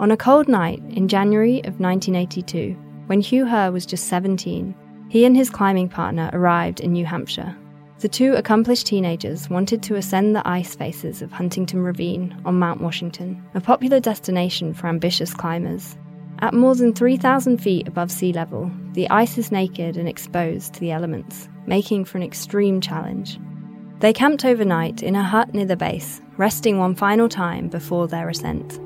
On a cold night in January of 1982, when Hugh Herr was just 17, he and his climbing partner arrived in New Hampshire. The two accomplished teenagers wanted to ascend the ice faces of Huntington Ravine on Mount Washington, a popular destination for ambitious climbers. At more than 3,000 feet above sea level, the ice is naked and exposed to the elements, making for an extreme challenge. They camped overnight in a hut near the base, resting one final time before their ascent.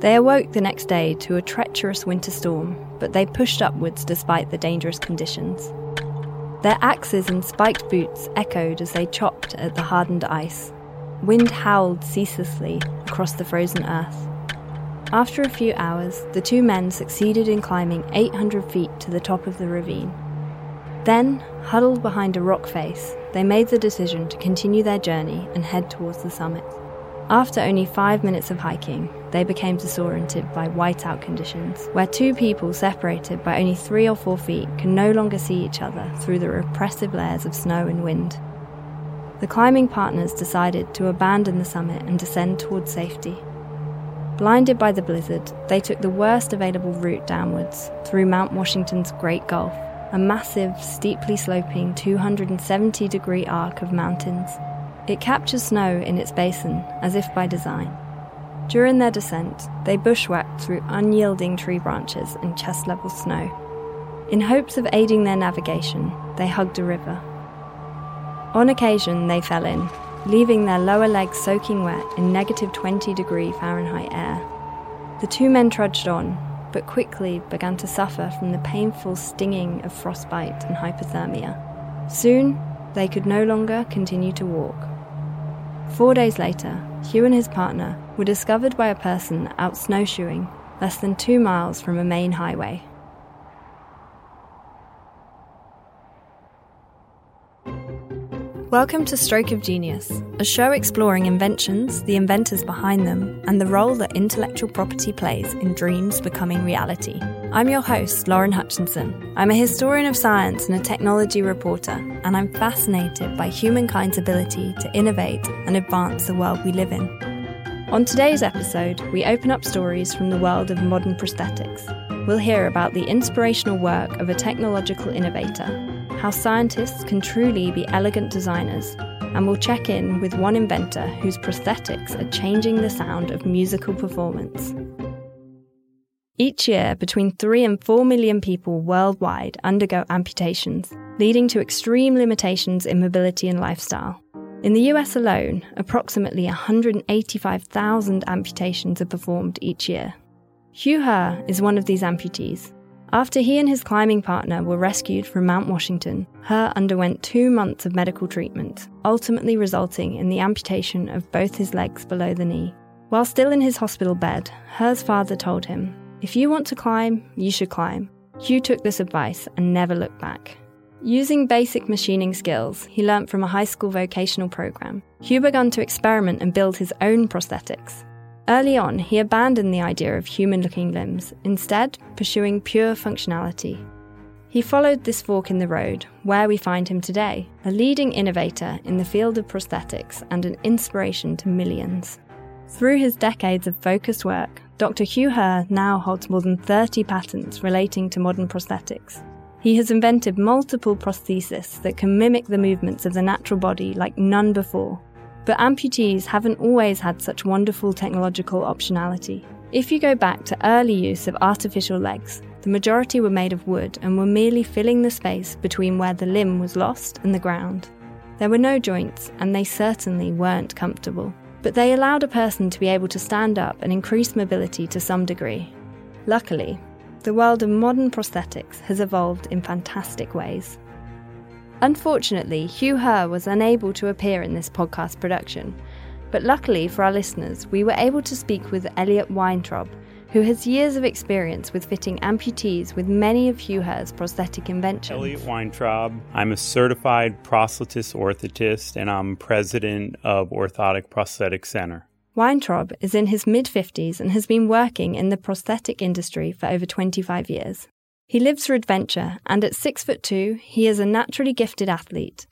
They awoke the next day to a treacherous winter storm, but they pushed upwards despite the dangerous conditions. Their axes and spiked boots echoed as they chopped at the hardened ice. Wind howled ceaselessly across the frozen earth. After a few hours, the two men succeeded in climbing 800 feet to the top of the ravine. Then, huddled behind a rock face, they made the decision to continue their journey and head towards the summit. After only five minutes of hiking, they became disoriented by whiteout conditions, where two people separated by only three or four feet can no longer see each other through the repressive layers of snow and wind. The climbing partners decided to abandon the summit and descend towards safety. Blinded by the blizzard, they took the worst available route downwards through Mount Washington's Great Gulf, a massive, steeply sloping 270 degree arc of mountains. It captures snow in its basin as if by design. During their descent, they bushwhacked through unyielding tree branches and chest level snow. In hopes of aiding their navigation, they hugged a river. On occasion, they fell in, leaving their lower legs soaking wet in negative 20 degree Fahrenheit air. The two men trudged on, but quickly began to suffer from the painful stinging of frostbite and hypothermia. Soon, they could no longer continue to walk. Four days later, Hugh and his partner were discovered by a person out snowshoeing less than two miles from a main highway. Welcome to Stroke of Genius, a show exploring inventions, the inventors behind them, and the role that intellectual property plays in dreams becoming reality. I'm your host, Lauren Hutchinson. I'm a historian of science and a technology reporter, and I'm fascinated by humankind's ability to innovate and advance the world we live in. On today's episode, we open up stories from the world of modern prosthetics. We'll hear about the inspirational work of a technological innovator how scientists can truly be elegant designers, and we'll check in with one inventor whose prosthetics are changing the sound of musical performance. Each year, between 3 and 4 million people worldwide undergo amputations, leading to extreme limitations in mobility and lifestyle. In the US alone, approximately 185,000 amputations are performed each year. Hugh Herr is one of these amputees, after he and his climbing partner were rescued from Mount Washington, Herr underwent two months of medical treatment, ultimately resulting in the amputation of both his legs below the knee. While still in his hospital bed, Herr's father told him, If you want to climb, you should climb. Hugh took this advice and never looked back. Using basic machining skills he learnt from a high school vocational program, Hugh began to experiment and build his own prosthetics. Early on, he abandoned the idea of human looking limbs, instead, pursuing pure functionality. He followed this fork in the road, where we find him today, a leading innovator in the field of prosthetics and an inspiration to millions. Through his decades of focused work, Dr. Hugh Herr now holds more than 30 patents relating to modern prosthetics. He has invented multiple prostheses that can mimic the movements of the natural body like none before, but amputees haven't always had such wonderful technological optionality. If you go back to early use of artificial legs, the majority were made of wood and were merely filling the space between where the limb was lost and the ground. There were no joints, and they certainly weren't comfortable. But they allowed a person to be able to stand up and increase mobility to some degree. Luckily, the world of modern prosthetics has evolved in fantastic ways. Unfortunately, Hugh Herr was unable to appear in this podcast production, but luckily for our listeners, we were able to speak with Elliot Weintrob, who has years of experience with fitting amputees with many of Hugh prosthetic inventions. Elliot Weintrob. I'm a certified prosthetist orthotist, and I'm president of Orthotic Prosthetic Center. Weintrob is in his mid 50s and has been working in the prosthetic industry for over 25 years. He lives for adventure, and at six foot two, he is a naturally gifted athlete.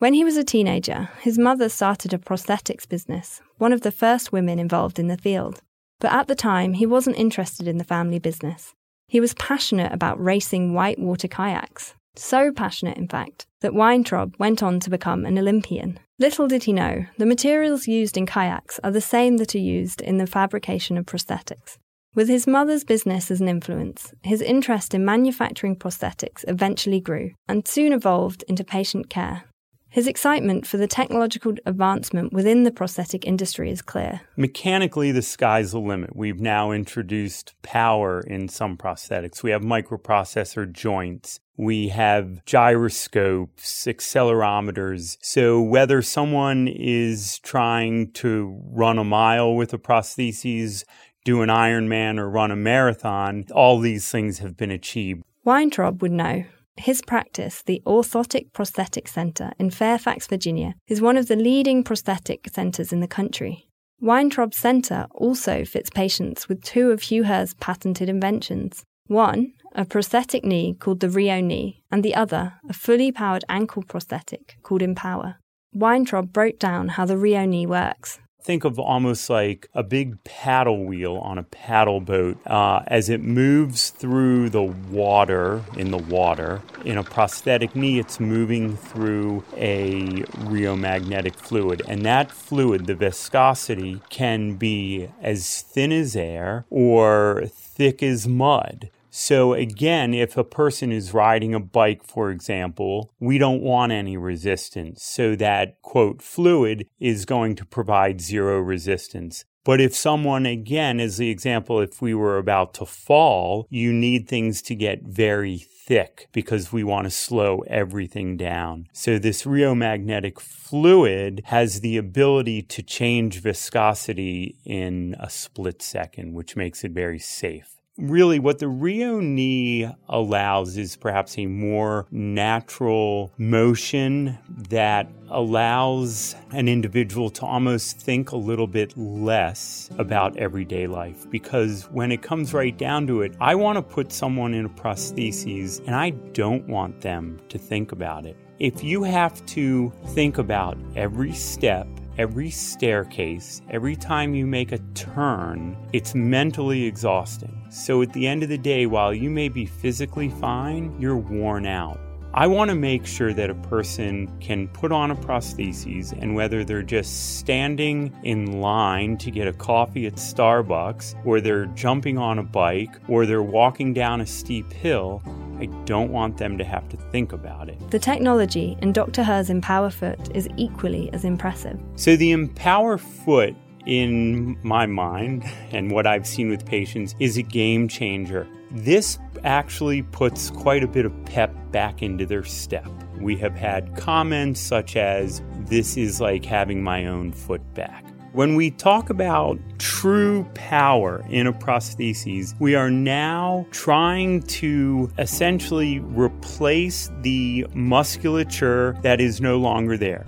When he was a teenager, his mother started a prosthetics business, one of the first women involved in the field. But at the time, he wasn't interested in the family business. He was passionate about racing whitewater kayaks. So passionate, in fact, that Weintrob went on to become an Olympian. Little did he know, the materials used in kayaks are the same that are used in the fabrication of prosthetics. With his mother's business as an influence, his interest in manufacturing prosthetics eventually grew and soon evolved into patient care. His excitement for the technological advancement within the prosthetic industry is clear. Mechanically, the sky's the limit. We've now introduced power in some prosthetics. We have microprocessor joints. We have gyroscopes, accelerometers. So whether someone is trying to run a mile with a prosthesis, do an Ironman, or run a marathon, all these things have been achieved. Weintrob would know. His practice, the Orthotic Prosthetic Center in Fairfax, Virginia, is one of the leading prosthetic centers in the country. Weintrob Center also fits patients with two of Hugh Herr's patented inventions. One, a prosthetic knee called the Rheo knee, and the other, a fully powered ankle prosthetic called Empower. Weintrob broke down how the Rheo knee works think of almost like a big paddle wheel on a paddle boat uh, as it moves through the water in the water in a prosthetic knee it's moving through a rheomagnetic fluid. And that fluid the viscosity can be as thin as air or thick as mud so, again, if a person is riding a bike, for example, we don't want any resistance. So, that quote fluid is going to provide zero resistance. But if someone, again, as the example, if we were about to fall, you need things to get very thick because we want to slow everything down. So, this rheomagnetic fluid has the ability to change viscosity in a split second, which makes it very safe really what the Rheo knee allows is perhaps a more natural motion that allows an individual to almost think a little bit less about everyday life because when it comes right down to it, I want to put someone in a prosthesis and I don't want them to think about it. If you have to think about every step every staircase, every time you make a turn, it's mentally exhausting. So at the end of the day, while you may be physically fine, you're worn out. I want to make sure that a person can put on a prosthesis and whether they're just standing in line to get a coffee at Starbucks, or they're jumping on a bike, or they're walking down a steep hill, I don't want them to have to think about it. The technology in Dr. Herr's Empower Foot is equally as impressive. So, the Empower Foot, in my mind, and what I've seen with patients, is a game changer. This actually puts quite a bit of pep back into their step. We have had comments such as, This is like having my own foot back. When we talk about true power in a prosthesis, we are now trying to essentially replace the musculature that is no longer there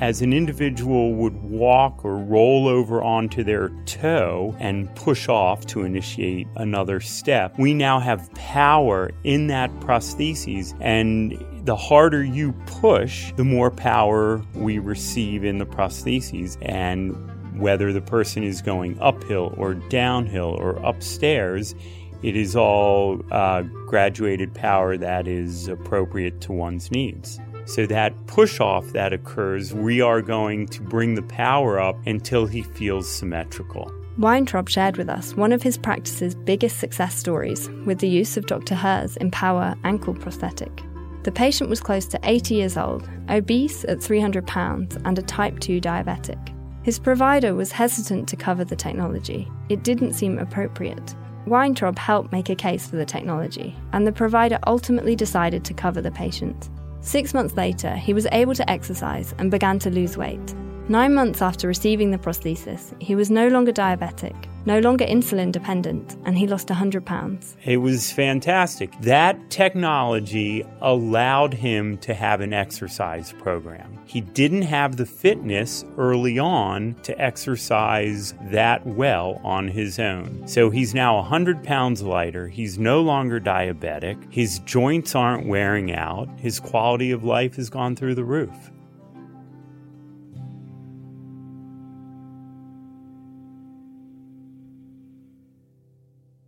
as an individual would walk or roll over onto their toe and push off to initiate another step, we now have power in that prosthesis and the harder you push, the more power we receive in the prosthesis. And whether the person is going uphill or downhill or upstairs, it is all uh, graduated power that is appropriate to one's needs. So, that push off that occurs, we are going to bring the power up until he feels symmetrical. Weintrob shared with us one of his practice's biggest success stories with the use of Dr. Herr's Empower ankle prosthetic. The patient was close to 80 years old, obese at 300 pounds, and a type 2 diabetic. His provider was hesitant to cover the technology. It didn't seem appropriate. Weintrob helped make a case for the technology, and the provider ultimately decided to cover the patient. Six months later, he was able to exercise and began to lose weight. Nine months after receiving the prosthesis, he was no longer diabetic, no longer insulin dependent, and he lost 100 pounds. It was fantastic. That technology allowed him to have an exercise program. He didn't have the fitness early on to exercise that well on his own. So he's now 100 pounds lighter. He's no longer diabetic. His joints aren't wearing out. His quality of life has gone through the roof.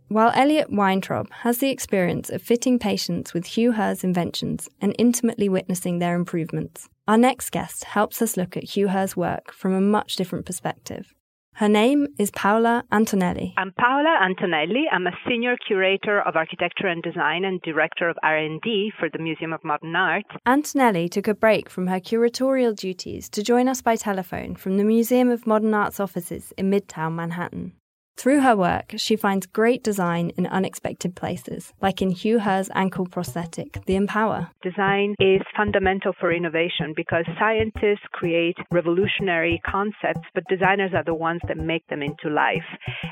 While Elliot Weintrob has the experience of fitting patients with Hugh Herr's inventions and intimately witnessing their improvements, our next guest helps us look at Hugh Herr's work from a much different perspective. Her name is Paola Antonelli. I'm Paola Antonelli. I'm a senior curator of architecture and design and director of R&D for the Museum of Modern Art. Antonelli took a break from her curatorial duties to join us by telephone from the Museum of Modern Art's offices in Midtown Manhattan. Through her work, she finds great design in unexpected places, like in Hugh Herr's ankle prosthetic, the Empower. Design is fundamental for innovation because scientists create revolutionary concepts, but designers are the ones that make them into life.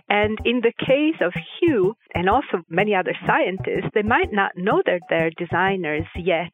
And in the case of Hugh, and also many other scientists, they might not know that they're designers yet,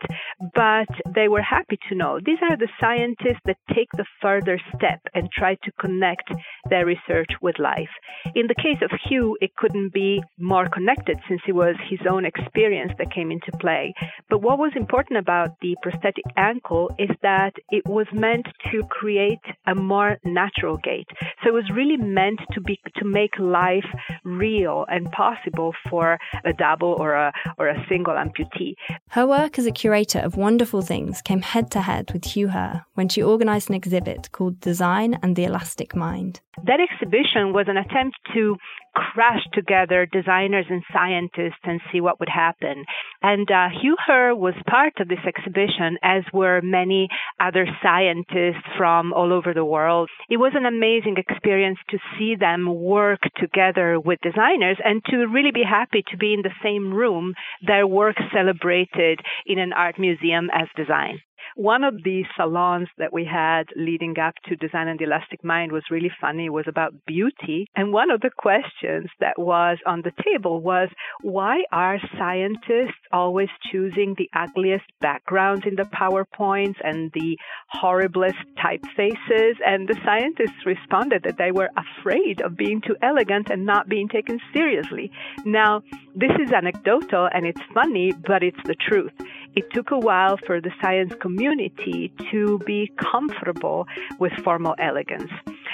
but they were happy to know. These are the scientists that take the further step and try to connect their research with life. In the case of Hugh, it couldn't be more connected since it was his own experience that came into play. But what was important about the prosthetic ankle is that it was meant to create a more natural gait. So it was really meant to be to make life real and possible for a double or a or a single amputee. Her work as a curator of wonderful things came head to head with Hugh Herr when she organized an exhibit called Design and the Elastic Mind. That exhibition was an attempt to crash together designers and scientists and see what would happen. And uh, Hugh Herr was part of this exhibition, as were many other scientists from all over the world. It was an amazing experience to see them work together with designers and to really be happy to be in the same room, their work celebrated in an art museum as design. One of the salons that we had leading up to Design and the Elastic Mind was really funny. It was about beauty. And one of the questions that was on the table was why are scientists always choosing the ugliest backgrounds in the PowerPoints and the horriblest typefaces? And the scientists responded that they were afraid of being too elegant and not being taken seriously. Now, this is anecdotal and it's funny, but it's the truth. It took a while for the science community to be comfortable with formal elegance.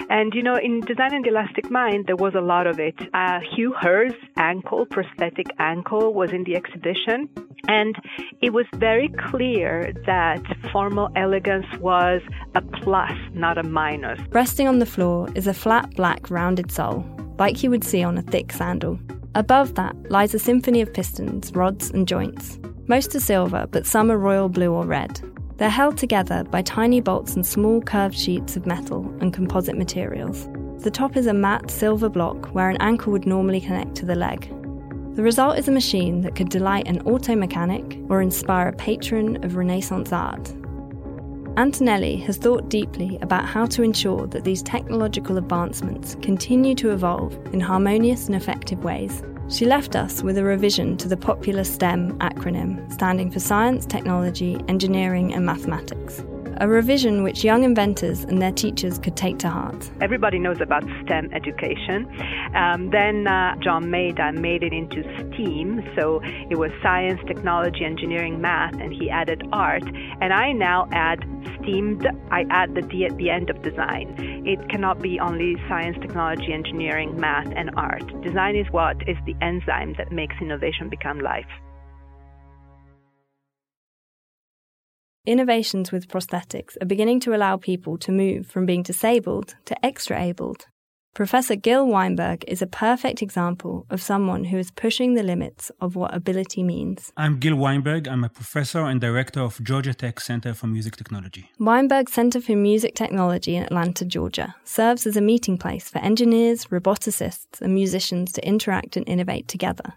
And you know, in Design and the Elastic Mind, there was a lot of it. Uh, Hugh Herr's ankle, prosthetic ankle, was in the exhibition. And it was very clear that formal elegance was a plus, not a minus. Resting on the floor is a flat black rounded sole, like you would see on a thick sandal. Above that lies a symphony of pistons, rods, and joints. Most are silver, but some are royal blue or red. They're held together by tiny bolts and small curved sheets of metal and composite materials. The top is a matte silver block where an ankle would normally connect to the leg. The result is a machine that could delight an auto mechanic or inspire a patron of Renaissance art. Antonelli has thought deeply about how to ensure that these technological advancements continue to evolve in harmonious and effective ways she left us with a revision to the popular STEM acronym, standing for Science, Technology, Engineering, and Mathematics a revision which young inventors and their teachers could take to heart. Everybody knows about STEM education. Um, then uh, John Maeda made it into STEAM, so it was science, technology, engineering, math, and he added art. And I now add STEAMed, I add the D at the end of design. It cannot be only science, technology, engineering, math, and art. Design is what is the enzyme that makes innovation become life. Innovations with prosthetics are beginning to allow people to move from being disabled to extra abled. Professor Gil Weinberg is a perfect example of someone who is pushing the limits of what ability means. I'm Gil Weinberg. I'm a professor and director of Georgia Tech Center for Music Technology. Weinberg Center for Music Technology in Atlanta, Georgia, serves as a meeting place for engineers, roboticists, and musicians to interact and innovate together.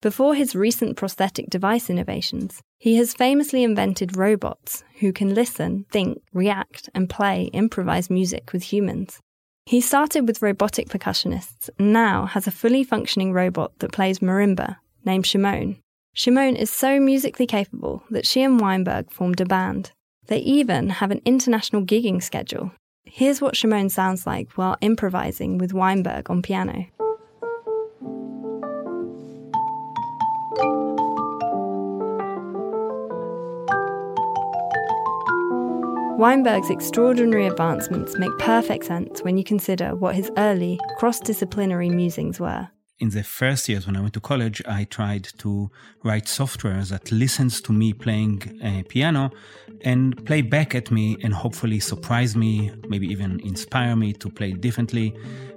Before his recent prosthetic device innovations, he has famously invented robots who can listen, think, react, and play improvised music with humans. He started with robotic percussionists and now has a fully functioning robot that plays marimba named Shimon. Shimon is so musically capable that she and Weinberg formed a band. They even have an international gigging schedule. Here's what Shimon sounds like while improvising with Weinberg on piano. Weinberg's extraordinary advancements make perfect sense when you consider what his early cross disciplinary musings were. in the first years when I went to college, I tried to write software that listens to me playing a piano and play back at me and hopefully surprise me, maybe even inspire me to play differently.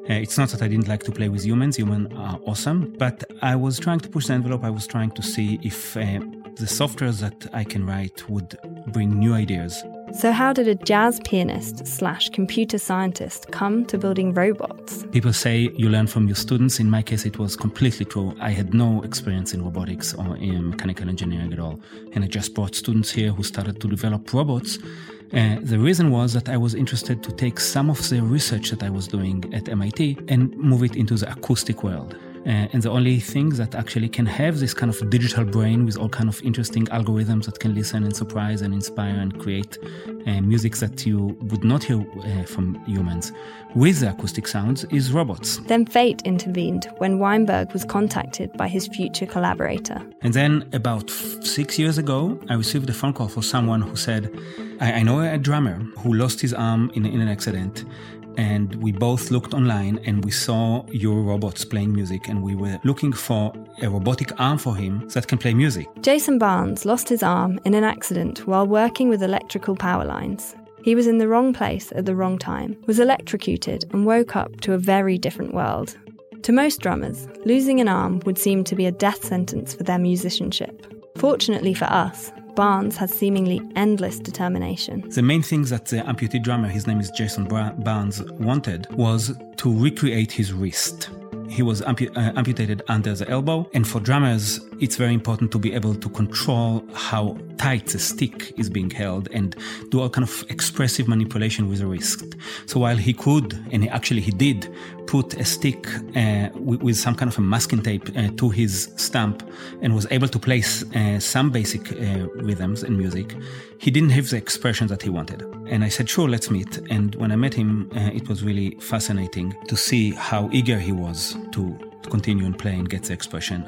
Uh, it's not that I didn't like to play with humans, humans are awesome, but I was trying to push the envelope. I was trying to see if uh, the software that I can write would bring new ideas. So, how did a jazz pianist slash computer scientist come to building robots? People say you learn from your students. In my case, it was completely true. I had no experience in robotics or in mechanical engineering at all. And I just brought students here who started to develop robots. Uh, the reason was that I was interested to take some of the research that I was doing at MIT and move it into the acoustic world. Uh, and the only thing that actually can have this kind of digital brain with all kind of interesting algorithms that can listen and surprise and inspire and create uh, music that you would not hear uh, from humans with the acoustic sounds is robots. Then fate intervened when Weinberg was contacted by his future collaborator. And then about f- six years ago, I received a phone call from someone who said, I, I know a drummer who lost his arm in, in an accident and we both looked online and we saw your robots playing music and we were looking for a robotic arm for him that can play music. Jason Barnes lost his arm in an accident while working with electrical power lines. He was in the wrong place at the wrong time, was electrocuted, and woke up to a very different world. To most drummers, losing an arm would seem to be a death sentence for their musicianship. Fortunately for us, Barnes has seemingly endless determination. The main thing that uh, the amputee drummer, his name is Jason Barnes, wanted was to recreate his wrist. He was uh, amputated under the elbow. And for drummers, it's very important to be able to control how tight the stick is being held and do all kind of expressive manipulation with the wrist. So while he could, and he actually he did, put a stick uh, with, with, some kind of a masking tape uh, to his stump and was able to place uh, some basic uh, rhythms and music, he didn't have the expression that he wanted. And I said, sure, let's meet. And when I met him, uh, it was really fascinating to see how eager he was to continue and play and get the expression.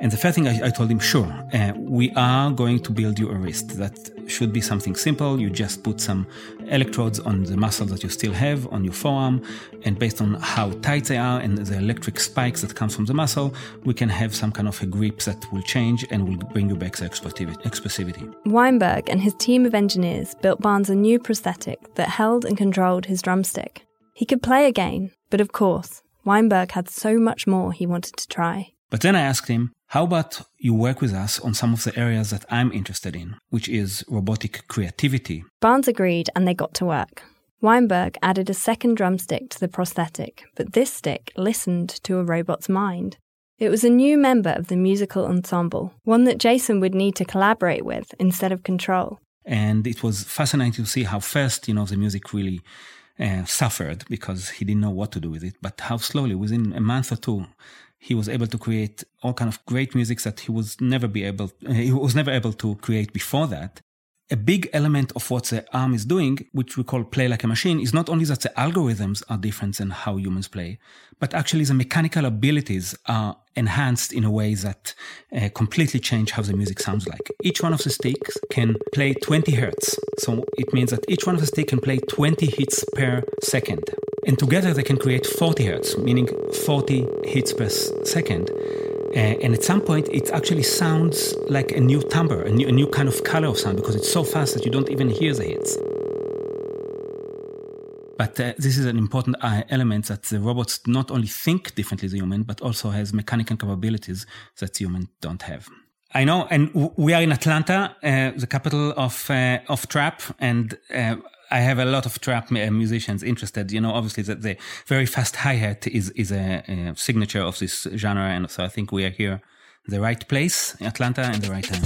And the first thing I, I told him, sure, uh, we are going to build you a wrist. That should be something simple. You just put some electrodes on the muscle that you still have on your forearm, and based on how tight they are and the electric spikes that comes from the muscle, we can have some kind of a grip that will change and will bring you back the expressivity. Weinberg and his team of engineers built Barnes a new prosthetic that held and controlled his drumstick. He could play again, but of course, Weinberg had so much more he wanted to try. But then I asked him, how about you work with us on some of the areas that I'm interested in, which is robotic creativity? Barnes agreed and they got to work. Weinberg added a second drumstick to the prosthetic, but this stick listened to a robot's mind. It was a new member of the musical ensemble, one that Jason would need to collaborate with instead of control. And it was fascinating to see how fast, you know, the music really uh, suffered because he didn't know what to do with it. But how slowly, within a month or two, he was able to create all kind of great music that he was never be able, uh, he was never able to create before that a big element of what the arm is doing, which we call play like a machine, is not only that the algorithms are different than how humans play, but actually the mechanical abilities are enhanced in a way that uh, completely change how the music sounds like. Each one of the sticks can play 20 hertz. So it means that each one of the sticks can play 20 hits per second. And together they can create 40 hertz, meaning 40 hits per second. Uh, and at some point, it actually sounds like a new timbre, a new, a new kind of color of sound, because it's so fast that you don't even hear the hits. But uh, this is an important uh, element that the robots not only think differently than human, but also has mechanical capabilities that humans don't have. I know, and we are in Atlanta, uh, the capital of uh, of trap, and uh, I have a lot of trap uh, musicians interested. You know, obviously that the very fast hi hat is is a, a, signature of this genre, and so I think we are here, the right place, Atlanta, and the right time.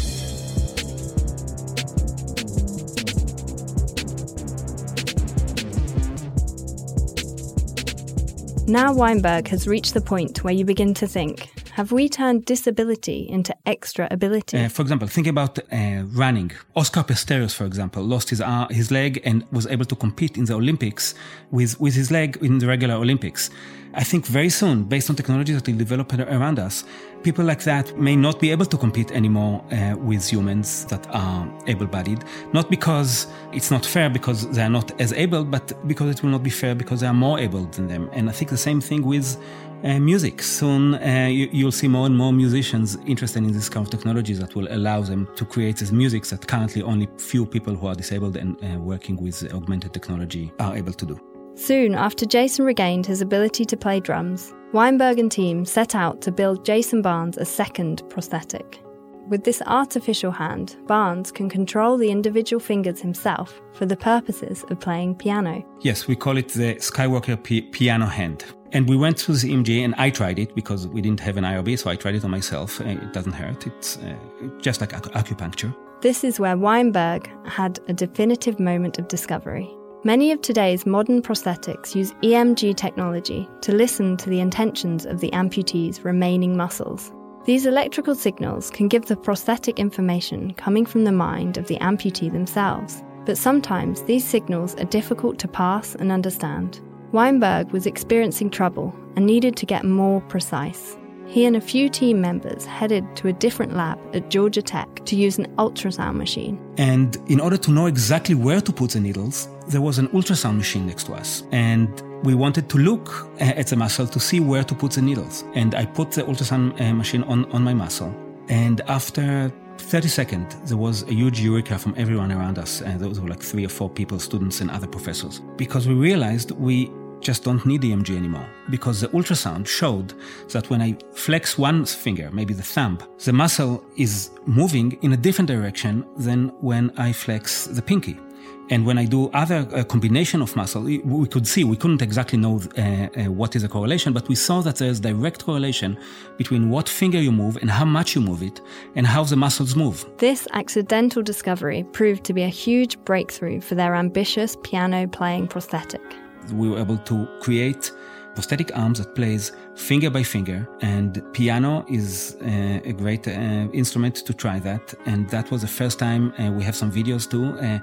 Now Weinberg has reached the point where you begin to think have we turned disability into extra ability? Uh, for example, think about uh, running. Oscar Pistorius, for example, lost his uh, his leg and was able to compete in the Olympics with, with his leg in the regular Olympics. I think very soon, based on technologies that will develop around us, people like that may not be able to compete anymore uh, with humans that are able bodied. Not because it's not fair because they are not as able, but because it will not be fair because they are more able than them. And I think the same thing with uh, music. Soon uh, you, will see more and more musicians interested in this kind of technologies that will allow them to create this music that currently only few people who are disabled and uh, working with augmented technology are able to do. Soon after Jason regained his ability to play drums, Weinberg and team set out to build Jason Barnes a second prosthetic. With this artificial hand, Barnes can control the individual fingers himself for the purposes of playing piano. Yes, we call it the Skywalker p- piano hand. And we went through the EMG, and I tried it because we didn't have an IRB, so I tried it on myself. It doesn't hurt, it's uh, just like acupuncture. This is where Weinberg had a definitive moment of discovery. Many of today's modern prosthetics use EMG technology to listen to the intentions of the amputee's remaining muscles. These electrical signals can give the prosthetic information coming from the mind of the amputee themselves, but sometimes these signals are difficult to pass and understand. Weinberg was experiencing trouble and needed to get more precise. He and a few team members headed to a different lab at Georgia Tech to use an ultrasound machine. And in order to know exactly where to put the needles, there was an ultrasound machine next to us. And we wanted to look at the muscle to see where to put the needles. And I put the ultrasound uh, machine on, on my muscle. And after 30 seconds, there was a huge eureka from everyone around us. And those were like three or four people, students and other professors. Because we realized we just don't need EMG anymore because the ultrasound showed that when I flex one finger, maybe the thumb, the muscle is moving in a different direction than when I flex the pinky. And when I do other uh, combination of muscle, we could see, we couldn't exactly know uh, uh, what is a correlation, but we saw that there's direct correlation between what finger you move and how much you move it and how the muscles move. This accidental discovery proved to be a huge breakthrough for their ambitious piano playing prosthetic we were able to create prosthetic arms that plays finger by finger and piano is uh, a great uh, instrument to try that and that was the first time uh, we have some videos too uh,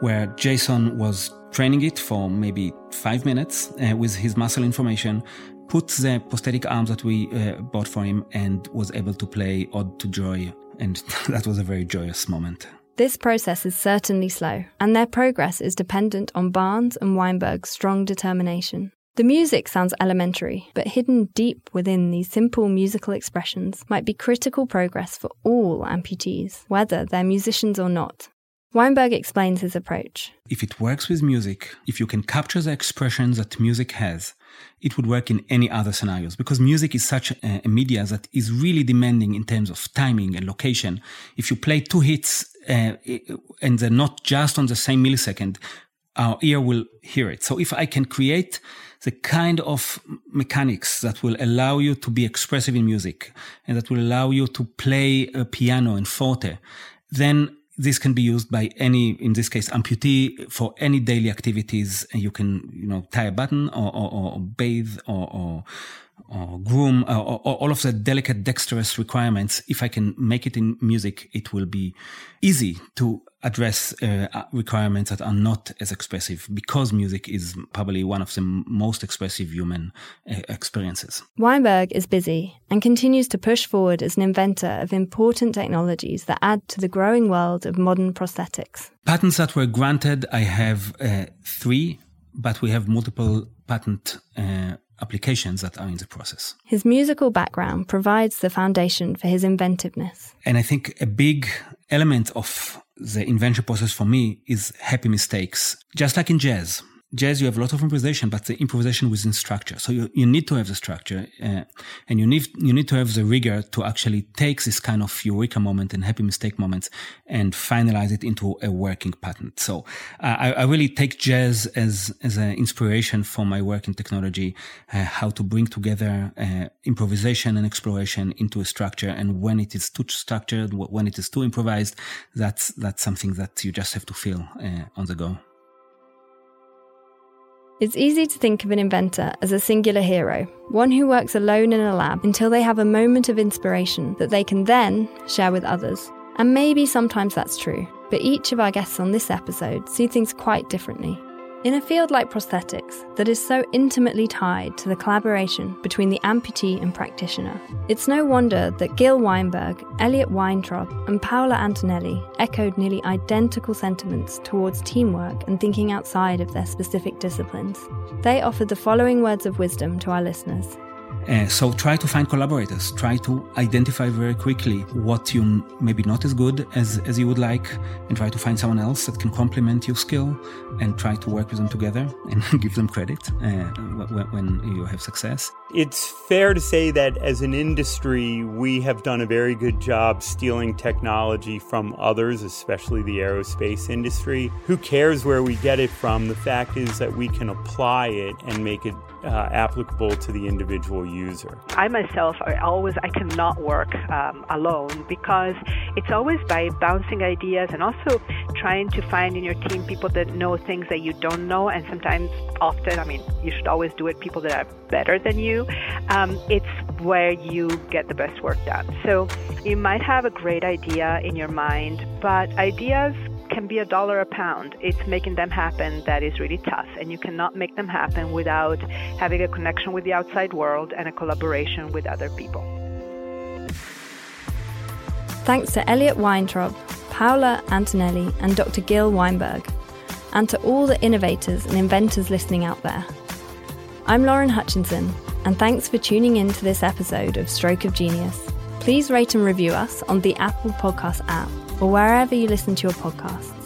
where jason was training it for maybe five minutes uh, with his muscle information put the prosthetic arms that we uh, bought for him and was able to play ode to joy and that was a very joyous moment this process is certainly slow, and their progress is dependent on Barnes and Weinberg's strong determination. The music sounds elementary, but hidden deep within these simple musical expressions might be critical progress for all amputees, whether they're musicians or not. Weinberg explains his approach. If it works with music, if you can capture the expressions that music has, it would work in any other scenarios because music is such a, a media that is really demanding in terms of timing and location. If you play two hits uh, and they're not just on the same millisecond, our ear will hear it. So if I can create the kind of mechanics that will allow you to be expressive in music and that will allow you to play a piano and forte, then this can be used by any, in this case, amputee for any daily activities. You can, you know, tie a button or, or, or bathe or, or, or groom or, or, all of the delicate, dexterous requirements. If I can make it in music, it will be easy to address uh, requirements that are not as expressive because music is probably one of the most expressive human uh, experiences. Weinberg is busy and continues to push forward as an inventor of important technologies that add to the growing world of modern prosthetics. Patents that were granted, I have uh, three, but we have multiple patent uh, applications that are in the process. His musical background provides the foundation for his inventiveness. And I think a big element of the invention process for me is happy mistakes. Just like in jazz, jazz you have a lot of improvisation but the improvisation within structure. So you, you need to have the structure uh, and you need you need to have the rigor to actually take this kind of eureka moment and happy mistake moments and finalize it into a working pattern. So uh, I, I, really take jazz as as an inspiration for my work in technology uh, how to bring together uh, improvisation and exploration into a structure. And when it is too structured when it is too improvised that's that's something that you just have to feel uh, on the go it's easy to think of an inventor as a singular hero, one who works alone in a lab until they have a moment of inspiration that they can then share with others. And maybe sometimes that's true, but each of our guests on this episode see things quite differently. In a field like prosthetics that is so intimately tied to the collaboration between the amputee and practitioner, it's no wonder that Gil Weinberg, Elliot Weintrob, and Paola Antonelli echoed nearly identical sentiments towards teamwork and thinking outside of their specific disciplines. They offered the following words of wisdom to our listeners uh, so try to find collaborators. Try to identify very quickly what you maybe not as good as, as you would like, and try to find someone else that can complement your skill, and try to work with them together and give them credit uh, when, when you have success. It's fair to say that as an industry, we have done a very good job stealing technology from others, especially the aerospace industry. Who cares where we get it from? The fact is that we can apply it and make it uh, applicable to the individual user. I myself, I always, I cannot work um, alone because it's always by bouncing ideas and also trying to find in your team people that know things that you don't know, and sometimes, often, I mean, you should always do it people that are better than you. Um, it's where you get the best work done. So you might have a great idea in your mind, but ideas can be a dollar a pound. It's making them happen that is really tough, and you cannot make them happen without having a connection with the outside world and a collaboration with other people. Thanks to Elliot Weintrob, Paola Antonelli, and Dr. Gil Weinberg, and to all the innovators and inventors listening out there. I'm Lauren Hutchinson, and thanks for tuning in to this episode of Stroke of Genius. Please rate and review us on the Apple Podcast app or wherever you listen to your podcasts.